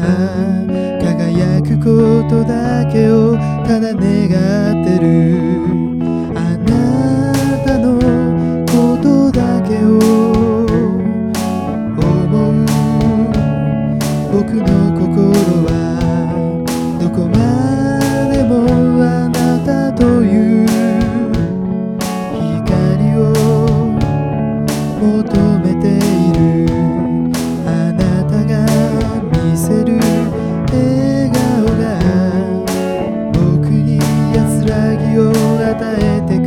輝くことだけをただ願ってる。あなたのことだけを思う。僕の心はどこまでえて